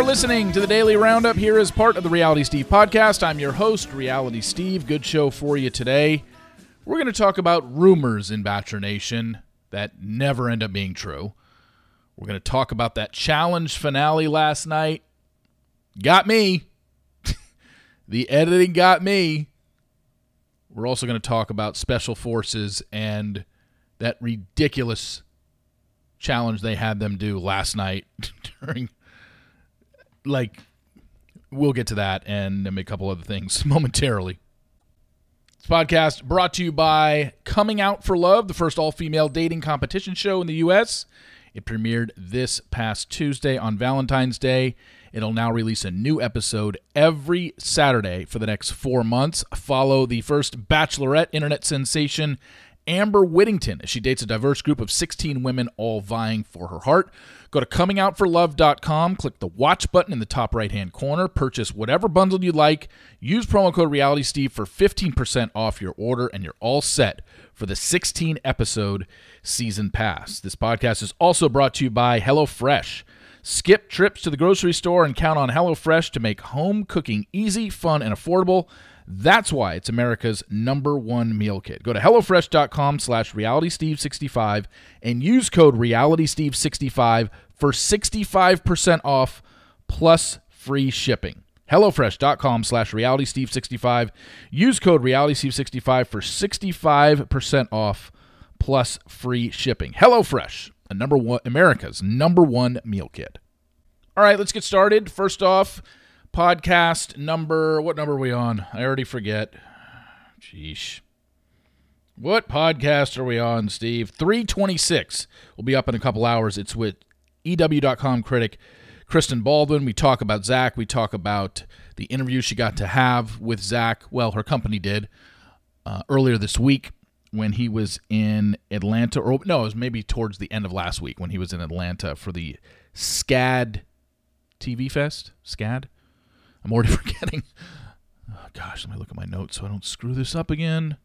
are listening to the Daily Roundup here as part of the Reality Steve podcast. I'm your host, Reality Steve. Good show for you today. We're going to talk about rumors in Bachelor Nation that never end up being true. We're going to talk about that challenge finale last night. Got me. the editing got me. We're also going to talk about special forces and that ridiculous challenge they had them do last night during like we'll get to that and a couple other things momentarily. This podcast brought to you by Coming Out for Love, the first all-female dating competition show in the US. It premiered this past Tuesday on Valentine's Day. It'll now release a new episode every Saturday for the next 4 months. Follow the first bachelorette internet sensation Amber Whittington as she dates a diverse group of 16 women all vying for her heart. Go to comingoutforlove.com, click the watch button in the top right hand corner, purchase whatever bundle you like, use promo code RealitySteve for 15% off your order, and you're all set for the 16 episode season pass. This podcast is also brought to you by HelloFresh. Skip trips to the grocery store and count on HelloFresh to make home cooking easy, fun, and affordable. That's why it's America's number one meal kit. Go to HelloFresh.com slash RealitySteve65 and use code RealitySteve65 for 65% off plus free shipping. HelloFresh.com slash RealitySteve65. Use code RealitySteve65 for 65% off plus free shipping. HelloFresh, a number one, America's number one meal kit. All right, let's get started. First off, podcast number what number are we on? I already forget. Sheesh. what podcast are we on steve? 326 will be up in a couple hours. It's with ew.com critic kristen baldwin. We talk about zach. We talk about the interview she got to have with zach. Well her company did uh, earlier this week when he was in atlanta or no it was maybe towards the end of last week when he was in atlanta for the scad tv fest. Scad I'm already forgetting. Oh, gosh, let me look at my notes so I don't screw this up again.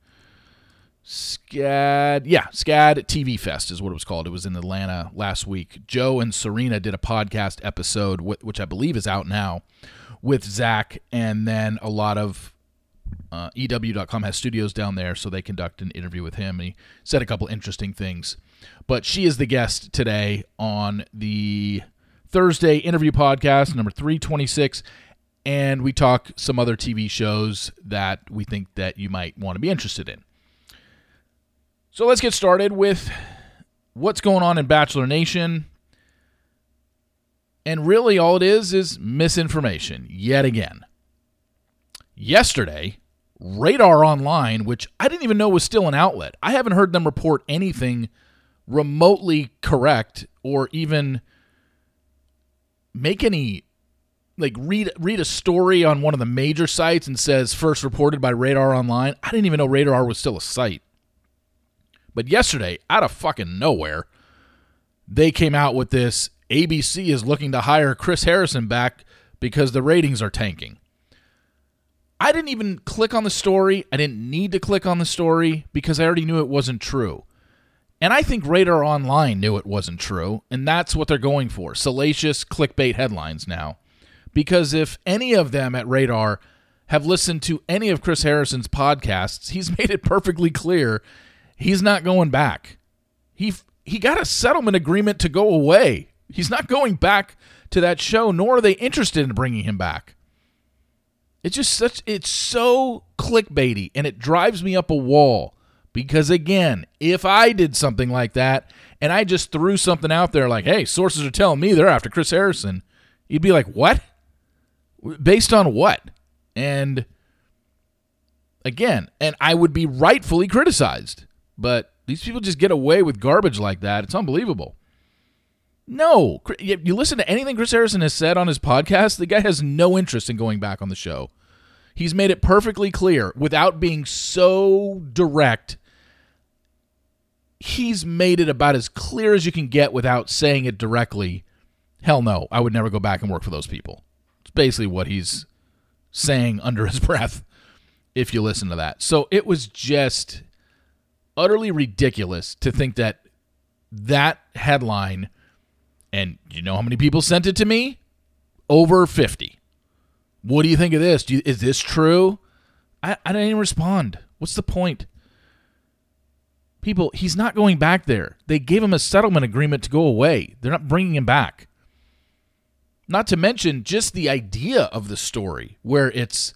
SCAD, yeah, SCAD TV Fest is what it was called. It was in Atlanta last week. Joe and Serena did a podcast episode, which I believe is out now, with Zach, and then a lot of uh, EW.com has studios down there, so they conduct an interview with him. And he said a couple interesting things. But she is the guest today on the Thursday interview podcast, number 326 and we talk some other TV shows that we think that you might want to be interested in. So let's get started with what's going on in Bachelor Nation. And really, all it is is misinformation yet again. Yesterday, Radar Online, which I didn't even know was still an outlet, I haven't heard them report anything remotely correct or even make any like read read a story on one of the major sites and says first reported by Radar Online. I didn't even know Radar was still a site. But yesterday, out of fucking nowhere, they came out with this ABC is looking to hire Chris Harrison back because the ratings are tanking. I didn't even click on the story. I didn't need to click on the story because I already knew it wasn't true. And I think Radar Online knew it wasn't true, and that's what they're going for. Salacious clickbait headlines now because if any of them at Radar have listened to any of Chris Harrison's podcasts, he's made it perfectly clear he's not going back. He he got a settlement agreement to go away. He's not going back to that show, nor are they interested in bringing him back. It's just such it's so clickbaity and it drives me up a wall because again, if I did something like that and I just threw something out there like, "Hey, sources are telling me they're after Chris Harrison," you'd be like, "What?" Based on what? And again, and I would be rightfully criticized, but these people just get away with garbage like that. It's unbelievable. No, you listen to anything Chris Harrison has said on his podcast, the guy has no interest in going back on the show. He's made it perfectly clear without being so direct. He's made it about as clear as you can get without saying it directly. Hell no, I would never go back and work for those people basically what he's saying under his breath if you listen to that. So it was just utterly ridiculous to think that that headline and you know how many people sent it to me? over 50. What do you think of this? You, is this true? I, I didn't even respond. What's the point? People, he's not going back there. They gave him a settlement agreement to go away. They're not bringing him back. Not to mention just the idea of the story where it's,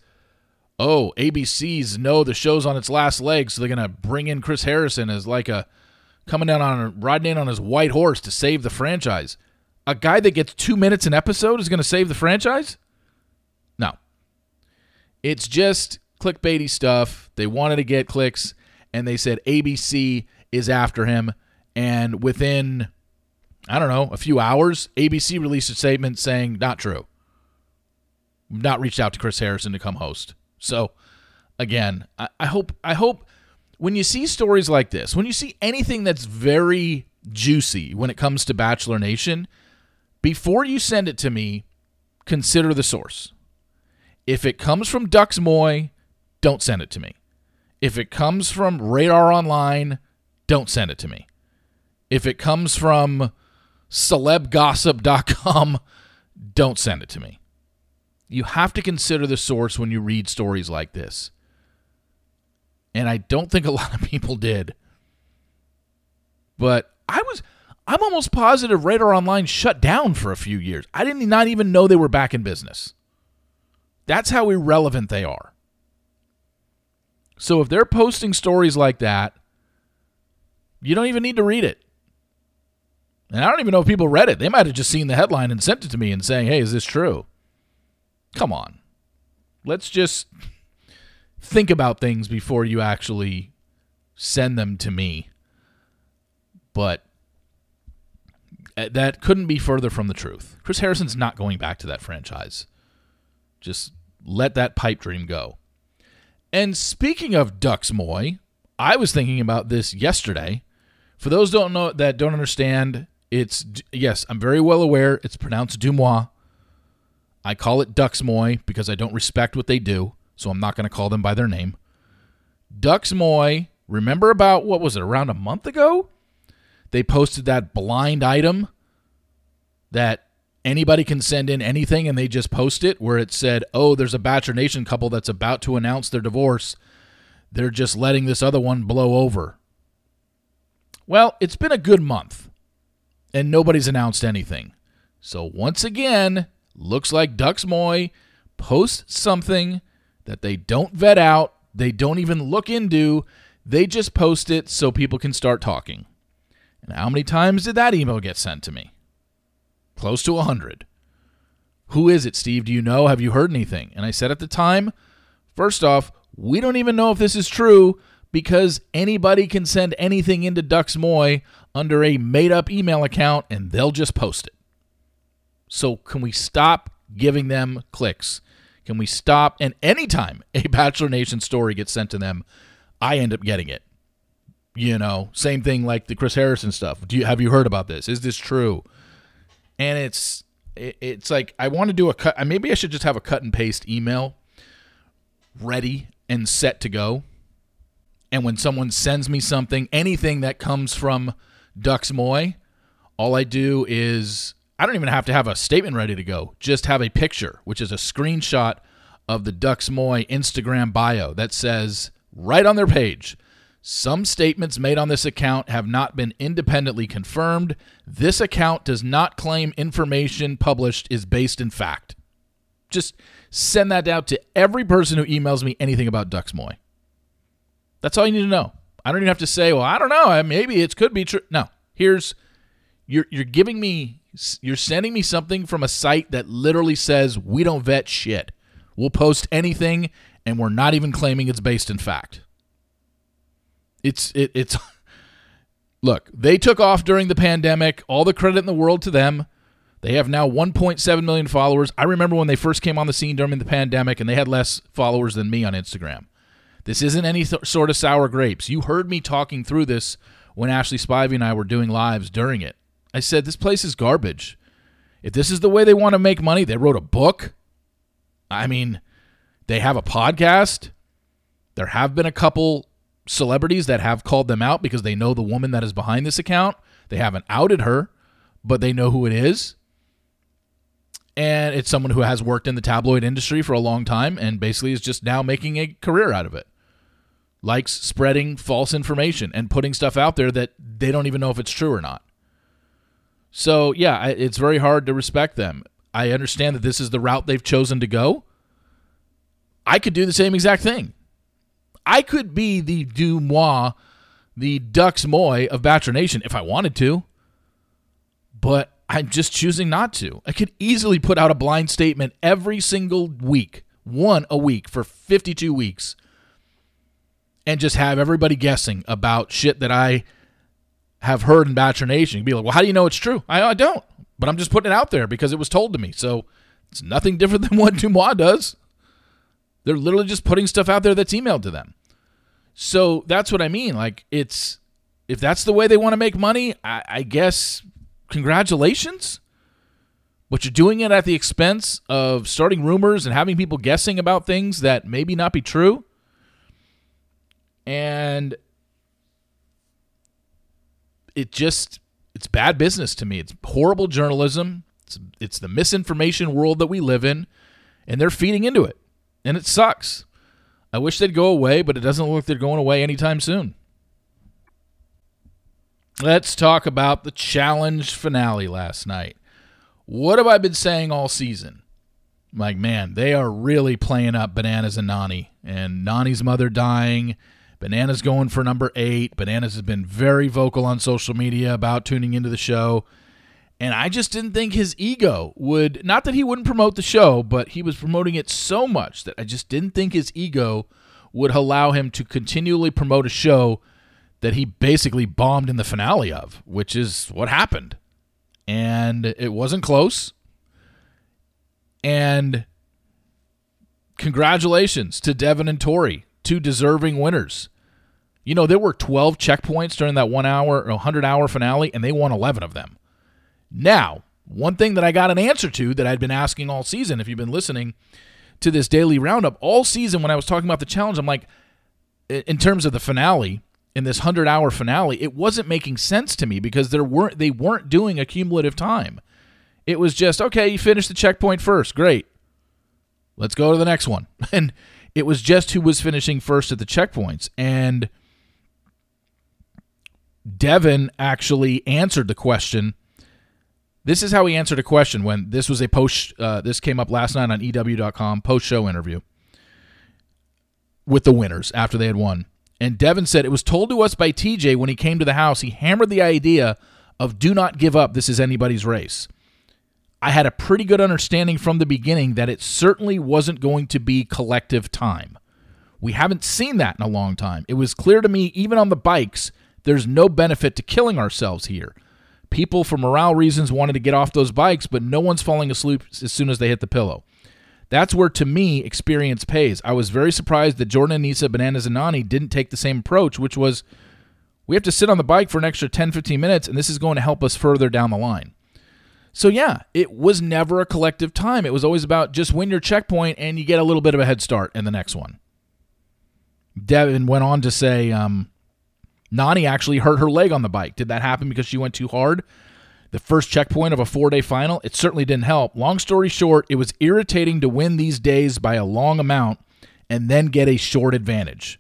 oh, ABC's know the show's on its last leg, so they're to bring in Chris Harrison as like a coming down on riding in on his white horse to save the franchise. A guy that gets two minutes an episode is to save the franchise? No. It's just clickbaity stuff. They wanted to get clicks, and they said ABC is after him. And within I don't know, a few hours, ABC released a statement saying not true. Not reached out to Chris Harrison to come host. So again, I, I hope I hope when you see stories like this, when you see anything that's very juicy when it comes to Bachelor Nation, before you send it to me, consider the source. If it comes from Dux Moy, don't send it to me. If it comes from Radar Online, don't send it to me. If it comes from celebgossip.com, don't send it to me. You have to consider the source when you read stories like this. And I don't think a lot of people did. But I was I'm almost positive Radar Online shut down for a few years. I did not even know they were back in business. That's how irrelevant they are. So if they're posting stories like that, you don't even need to read it. And I don't even know if people read it. They might have just seen the headline and sent it to me and saying, hey, is this true? Come on. Let's just think about things before you actually send them to me. But uh, that couldn't be further from the truth. Chris Harrison's not going back to that franchise. Just let that pipe dream go. And speaking of Ducks Moy, I was thinking about this yesterday. For those don't know that don't understand, it's yes, I'm very well aware it's pronounced DeuxMoi. I call it Duxmoy because I don't respect what they do, so I'm not going to call them by their name. Duxmoy, remember about what was it around a month ago? They posted that blind item that anybody can send in anything and they just post it where it said, "Oh, there's a Bachelor Nation couple that's about to announce their divorce. They're just letting this other one blow over." Well, it's been a good month and nobody's announced anything. So once again, looks like Dux Moy posts something that they don't vet out, they don't even look into, they just post it so people can start talking. And how many times did that email get sent to me? Close to a 100. Who is it, Steve? Do you know? Have you heard anything? And I said at the time, first off, we don't even know if this is true because anybody can send anything into Dux Moy under a made up email account and they'll just post it. So, can we stop giving them clicks? Can we stop? And anytime a Bachelor Nation story gets sent to them, I end up getting it. You know, same thing like the Chris Harrison stuff. Do you have you heard about this? Is this true? And it's it's like I want to do a cut. Maybe I should just have a cut and paste email ready and set to go and when someone sends me something, anything that comes from Dux Moy, all I do is I don't even have to have a statement ready to go. Just have a picture, which is a screenshot of the Dux Moy Instagram bio that says right on their page, some statements made on this account have not been independently confirmed. This account does not claim information published is based in fact. Just send that out to every person who emails me anything about Dux Moy. That's all you need to know. I don't even have to say, well, I don't know. Maybe it could be true. No, here's you're you're giving me you're sending me something from a site that literally says we don't vet shit. We'll post anything, and we're not even claiming it's based in fact. It's it, it's look. They took off during the pandemic. All the credit in the world to them. They have now 1.7 million followers. I remember when they first came on the scene during the pandemic, and they had less followers than me on Instagram. This isn't any th- sort of sour grapes. You heard me talking through this when Ashley Spivey and I were doing lives during it. I said, This place is garbage. If this is the way they want to make money, they wrote a book. I mean, they have a podcast. There have been a couple celebrities that have called them out because they know the woman that is behind this account. They haven't outed her, but they know who it is. And it's someone who has worked in the tabloid industry for a long time and basically is just now making a career out of it. Likes spreading false information and putting stuff out there that they don't even know if it's true or not. So, yeah, it's very hard to respect them. I understand that this is the route they've chosen to go. I could do the same exact thing. I could be the DeuxMoi, the Ducks Moy of Bachelor Nation if I wanted to, but I'm just choosing not to. I could easily put out a blind statement every single week, one a week for 52 weeks, and just have everybody guessing about shit that I have heard in Bachelor Nation. You'd be like, well, how do you know it's true? I, I don't, but I'm just putting it out there because it was told to me. So it's nothing different than what DeuxMoi does. They're literally just putting stuff out there that's emailed to them. So that's what I mean. Like it's if that's the way they want to make money, I, I guess congratulations. But you're doing it at the expense of starting rumors and having people guessing about things that maybe not be true. And it just it's bad business to me. It's horrible journalism. It's, it's the misinformation world that we live in, and they're feeding into it, and it sucks. I wish they'd go away, but it doesn't look like they're going away anytime soon. Let's talk about the challenge finale last night. What have I been saying all season? Like, man, they are really playing up Bananas and Nany, and Nany's mother dying. Bananas going for number eight. Bananas has been very vocal on social media about tuning into the show. And I just didn't think his ego would, not that he wouldn't promote the show, but he was promoting it so much that I just didn't think his ego would allow him to continually promote a show that he basically bombed in the finale of, which is what happened. And it wasn't close. And congratulations to Devin and Tori, two deserving winners. You know, there were 12 checkpoints during that one hour or 100 hour finale, and they won 11 of them. Now, one thing that I got an answer to that I'd been asking all season, if you've been listening to this daily roundup, all season when I was talking about the challenge, I'm like, in terms of the finale, in this 100 hour finale, it wasn't making sense to me because there weren't they weren't doing a cumulative time. It was just, okay, you finished the checkpoint first. Great. Let's go to the next one. And it was just who was finishing first at the checkpoints. And Devin actually answered the question this is how he answered a question when this was a post. Uh, this came up last night on EW.com post show interview with the winners after they had won. And Devin said it was told to us by TJ when he came to the house. He hammered the idea of do not give up. This is anybody's race. I had a pretty good understanding from the beginning that it certainly wasn't going to be collective time. We haven't seen that in a long time. It was clear to me, even on the bikes, there's no benefit to killing ourselves here. People, for morale reasons, wanted to get off those bikes, but no one's falling asleep as soon as they hit the pillow. That's where, to me, experience pays. I was very surprised that Jordan and Nisa, Bananas, and Nani didn't take the same approach, which was we have to sit on the bike for an extra 10, 15 minutes, and this is going to help us further down the line. So, yeah, it was never a collective time. It was always about just win your checkpoint and you get a little bit of a head start in the next one. Devin went on to say, um, Nany actually hurt her leg on the bike. Did that happen because she went too hard? The first checkpoint of a four day final, it certainly didn't help. Long story short, it was irritating to win these days by a long amount and then get a short advantage.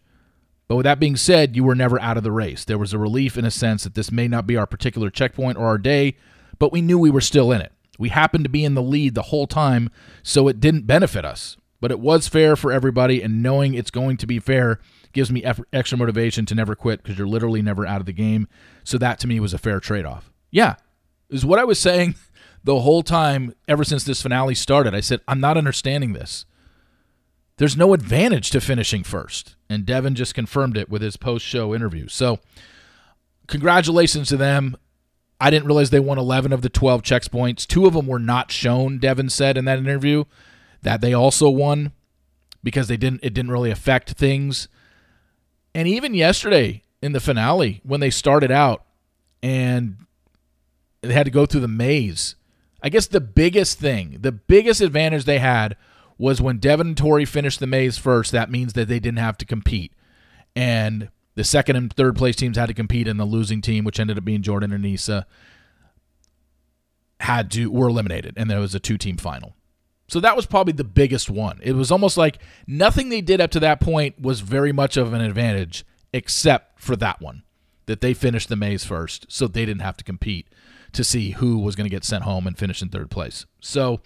But with that being said, you were never out of the race. There was a relief in a sense that this may not be our particular checkpoint or our day, but we knew we were still in it. We happened to be in the lead the whole time, so it didn't benefit us. But it was fair for everybody, and knowing it's going to be fair gives me extra motivation to never quit because you're literally never out of the game. So that to me was a fair trade off. Yeah, is what I was saying the whole time ever since this finale started. I said, I'm not understanding this. There's no advantage to finishing first. And Devin just confirmed it with his post show interview. So, congratulations to them. I didn't realize they won 11 of the 12 checkpoints. Two of them were not shown, Devin said in that interview, that they also won because they didn't it didn't really affect things. And even yesterday in the finale, when they started out and they had to go through the maze, I guess the biggest thing, the biggest advantage they had was when Devin and Tori finished the maze first. That means that they didn't have to compete. And the second and third place teams had to compete and the losing team, which ended up being Jordan and Nisa. had to were eliminated, and there was a two team final. So that was probably the biggest one. It was almost like nothing they did up to that point was very much of an advantage, except for that one that they finished the maze first, so they didn't have to compete to see who was going to get sent home and finish in third place. So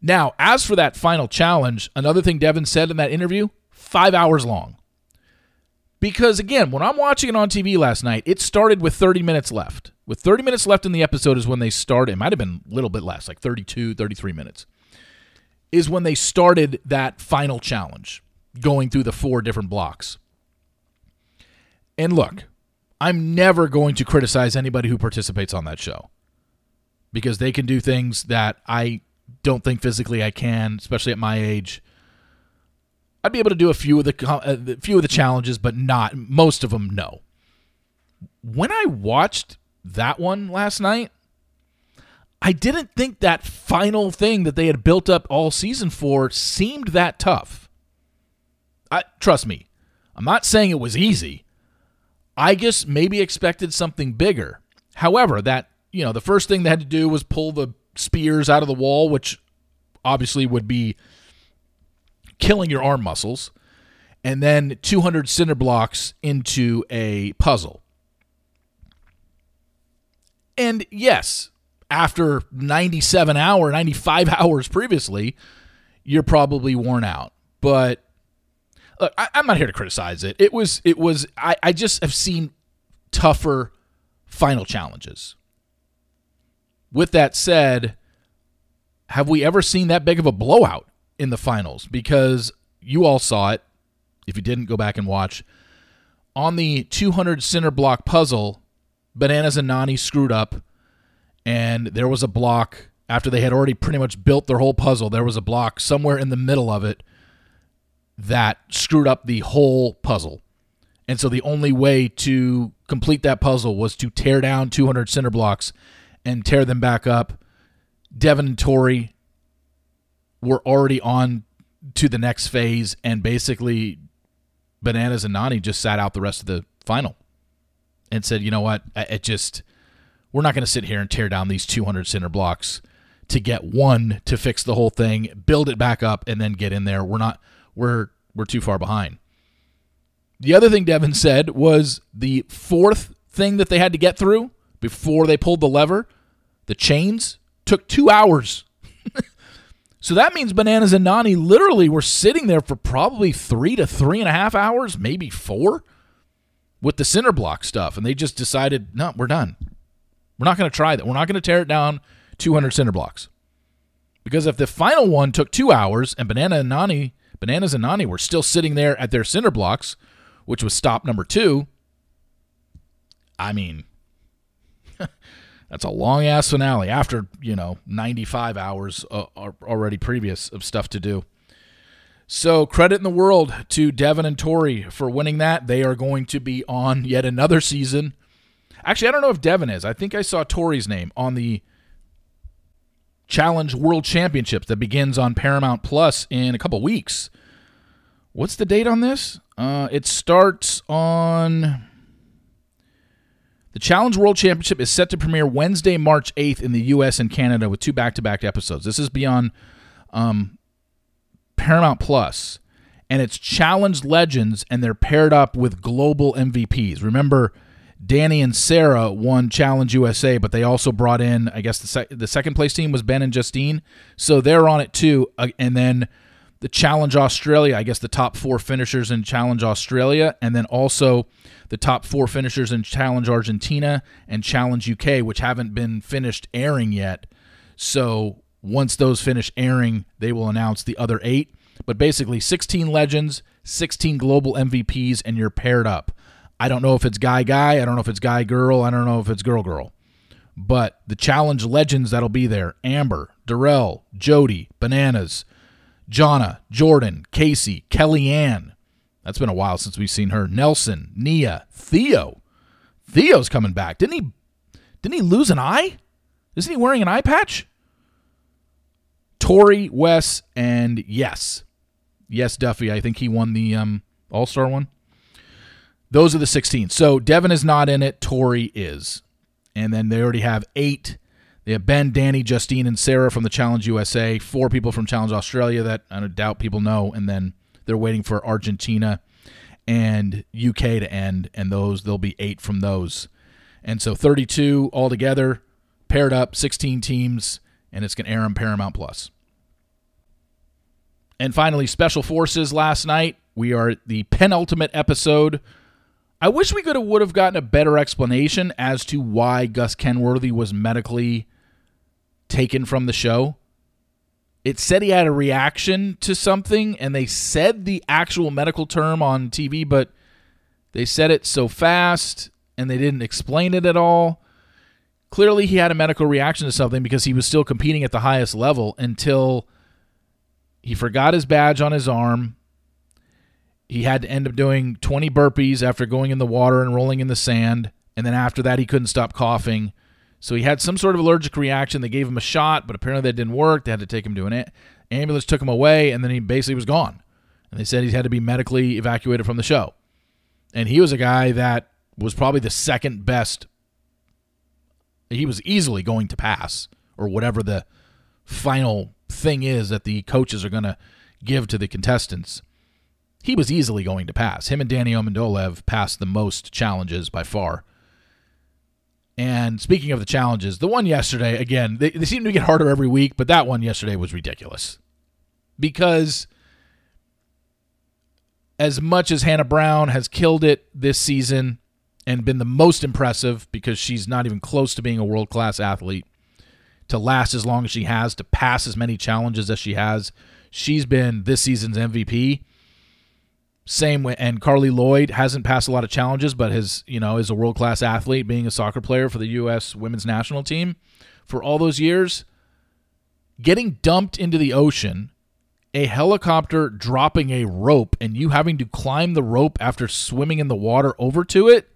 now, as for that final challenge, another thing Devin said in that interview, five hours long. Because again, when I'm watching it on TV last night, it started with 30 minutes left. With 30 minutes left in the episode is when they started. It might have been a little bit less, like 32, 33 minutes. Is when they started that final challenge, going through the four different blocks. And look, I'm never going to criticize anybody who participates on that show because they can do things that I don't think physically I can, especially at my age. I'd be able to do a few of the uh, few of the challenges, but not most of them. No. When I watched that one last night, I didn't think that final thing that they had built up all season for seemed that tough. I, trust me, I'm not saying it was easy. I just maybe expected something bigger. However, that you know the first thing they had to do was pull the spears out of the wall, which obviously would be killing your arm muscles, and then 200 cinder blocks into a puzzle. And yes, after 97 hour, 95 hours previously, you're probably worn out. But look, I, am not here to criticize it. It was, it was. I, I just have seen tougher final challenges. With that said, have we ever seen that big of a blowout in the finals? Because you all saw it. If you didn't, go back and watch. On the 200 cinder block puzzle, Bananas and Nany screwed up, and there was a block after they had already pretty much built their whole puzzle. There was a block somewhere in the middle of it that screwed up the whole puzzle. And so the only way to complete that puzzle was to tear down 200 cinder blocks and tear them back up. Devin and Tori were already on to the next phase, and basically, Bananas and Nany just sat out the rest of the final and said, you know what, it just, we're not going to sit here and tear down these 200 center blocks to get one to fix the whole thing, build it back up, and then get in there. We're not, we're, we're too far behind. The other thing Devin said was the fourth thing that they had to get through before they pulled the lever, the chains, took two hours. so that means Bananas and Nany literally were sitting there for probably three to three and a half hours, maybe four, with the cinder block stuff. And they just decided, no, we're done. We're not going to try that. We're not going to tear it down 200 cinder blocks. Because if the final one took two hours and Banana and Nany, Bananas and Nany were still sitting there at their cinder blocks, which was stop number two, I mean, that's a long ass finale after, you know, 95 hours uh, already previous of stuff to do. So, credit in the world to Devin and Tori for winning that. They are going to be on yet another season. Actually, I don't know if Devin is. I think I saw Tori's name on the Challenge World Championships that begins on Paramount Plus in a couple weeks. What's the date on this? Uh, it starts on the Challenge World Championship is set to premiere Wednesday, March 8th in the U.S. and Canada with two back to back episodes. This is beyond um, Paramount Plus, and it's Challenge Legends, and they're paired up with global MVPs. Remember, Danny and Sarah won Challenge USA, but they also brought in, I guess, the, sec- the second place team was Ben and Justine. So they're on it too. Uh, and then the Challenge Australia, I guess the top four finishers in Challenge Australia, and then also the top four finishers in Challenge Argentina and Challenge UK, which haven't been finished airing yet. So once those finish airing, they will announce the other eight. But basically, 16 legends, 16 global MVPs, and you're paired up. I don't know if it's guy guy. I don't know if it's guy girl. I don't know if it's girl girl. But the challenge legends that'll be there Amber, Darrell, Jodi, Bananas, Jonna, Jordan, Kaycee, Kellyanne, that's been a while since we've seen her. Nelson, Nia, Theo. Theo's coming back. Didn't he didn't he lose an eye? Isn't he wearing an eye patch? Tori, Wes, and yes. Yes, Duffy. I think he won the um, All Star one. Those are the 16. So Devin is not in it. Tori is. And then they already have eight They have Ben, Danny, Justine, and Sarah from the Challenge USA. Four people from Challenge Australia that I doubt people know, and then they're waiting for Argentina and UK to end, and those there'll be eight from those. And so 32 altogether, paired up, 16 teams, and it's going to air on Paramount Plus. And finally, Special Forces last night. We are at the penultimate episode. I wish we could have would have gotten a better explanation as to why Gus Kenworthy was medically taken from the show. It said he had a reaction to something, and they said the actual medical term on TV, but they said it so fast and they didn't explain it at all. Clearly, he had a medical reaction to something because he was still competing at the highest level until he forgot his badge on his arm. He had to end up doing 20 burpees after going in the water and rolling in the sand. And then after that, he couldn't stop coughing. So he had some sort of allergic reaction. They gave him a shot, but apparently that didn't work. They had to take him to an ambulance, took him away, and then he basically was gone. And they said he had to be medically evacuated from the show. And he was a guy that was probably the second best. He was easily going to pass, or whatever the final thing is that the coaches are going to give to the contestants. He was easily going to pass. Him and Danny Amendola passed the most challenges by far. And speaking of the challenges, the one yesterday, again, they, they seem to get harder every week, but that one yesterday was ridiculous. Because as much as Hannah Brown has killed it this season and been the most impressive because she's not even close to being a world class athlete, to last as long as she has, to pass as many challenges as she has, she's been this season's MVP. Same way, and carli Lloyd hasn't passed a lot of challenges, but has you know is a world class athlete, being a soccer player for the U.S. women's national team for all those years. Getting dumped into the ocean, a helicopter dropping a rope, and you having to climb the rope after swimming in the water over to it.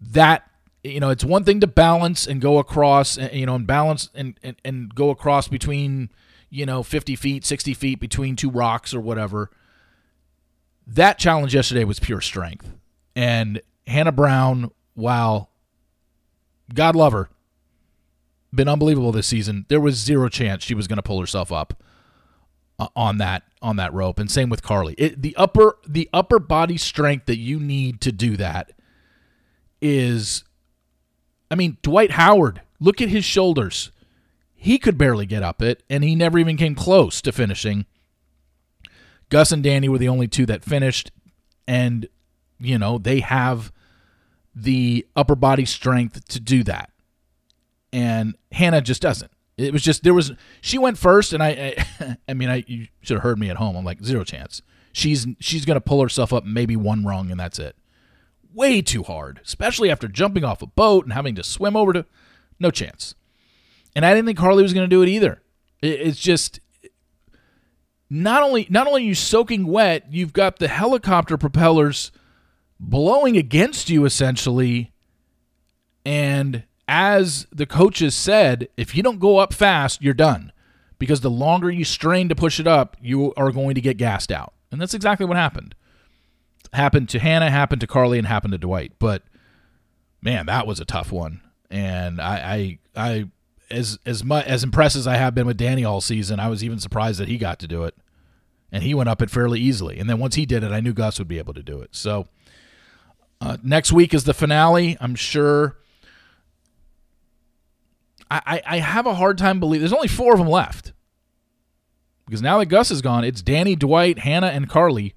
That you know, it's one thing to balance and go across, you know, and balance and, and, and go across between you know, 50 feet, 60 feet between two rocks or whatever. That challenge yesterday was pure strength. And Hannah Brown, while God love her, been unbelievable this season. There was zero chance she was going to pull herself up uh, on that on that rope, and same with Carli. It, the upper the upper body strength that you need to do that is, I mean, Dwight Howard. Look at his shoulders. He could barely get up it, and he never even came close to finishing. Gus and Danny were the only two that finished, and, you know, they have the upper body strength to do that. And Hannah just doesn't. It was just there was she went first, and I, I, I mean, I you should have heard me at home. I'm like zero chance. She's she's gonna pull herself up maybe one rung, and that's it. Way too hard, especially after jumping off a boat and having to swim over to. No chance. And I didn't think Carli was going to do it either. It's just not only not only you soaking wet, you've got the helicopter propellers blowing against you essentially. And as the coaches said, if you don't go up fast, you're done. Because the longer you strain to push it up, you are going to get gassed out. And that's exactly what happened. Happened to Hannah, happened to Carli, and happened to Dwight. But man, that was a tough one. And I I, I as as much as impressed as I have been with Danny all season, I was even surprised that he got to do it, and he went up it fairly easily. And then once he did it, I knew Gus would be able to do it. So uh, next week is the finale. I'm sure. I, I, have a hard time believing there's only four of them left because now that Gus is gone, it's Danny, Dwight, Hannah, and Carli.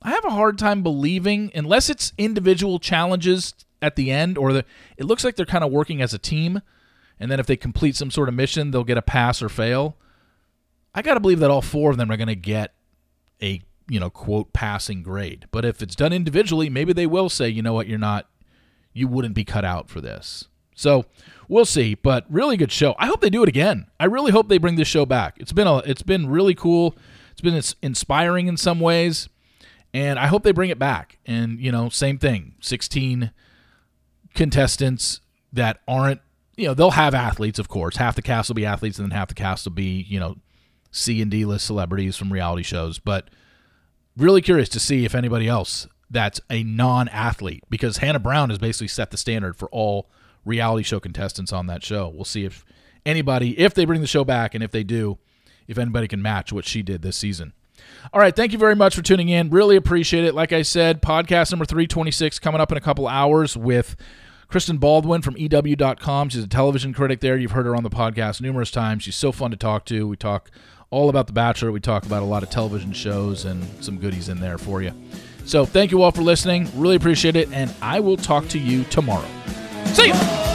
I have a hard time believing unless it's individual challenges at the end or the it looks like they're kind of working as a team and then if they complete some sort of mission, they'll get a pass or fail. I got to believe that all four of them are going to get a, you know, quote passing grade. But if it's done individually, maybe they will say, you know what, you're not you wouldn't be cut out for this. So, we'll see, but really good show. I hope they do it again. I really hope they bring this show back. It's been a it's been really cool. It's been inspiring in some ways, and I hope they bring it back. And, you know, same thing. 16 contestants that aren't you know, they'll have athletes, of course. Half the cast will be athletes, and then half the cast will be, you know, C and D list celebrities from reality shows. But really curious to see if anybody else that's a non athlete, because Hannah Brown has basically set the standard for all reality show contestants on that show. We'll see if anybody, if they bring the show back, and if they do, if anybody can match what she did this season. All right, thank you very much for tuning in. Really appreciate it. Like I said, podcast number 326 coming up in a couple hours with Kristen Baldwin from EW.com. She's a television critic there. You've heard her on the podcast numerous times. She's so fun to talk to. We talk all about The Bachelor. We talk about a lot of television shows and some goodies in there for you. So thank you all for listening. Really appreciate it. And I will talk to you tomorrow. See you.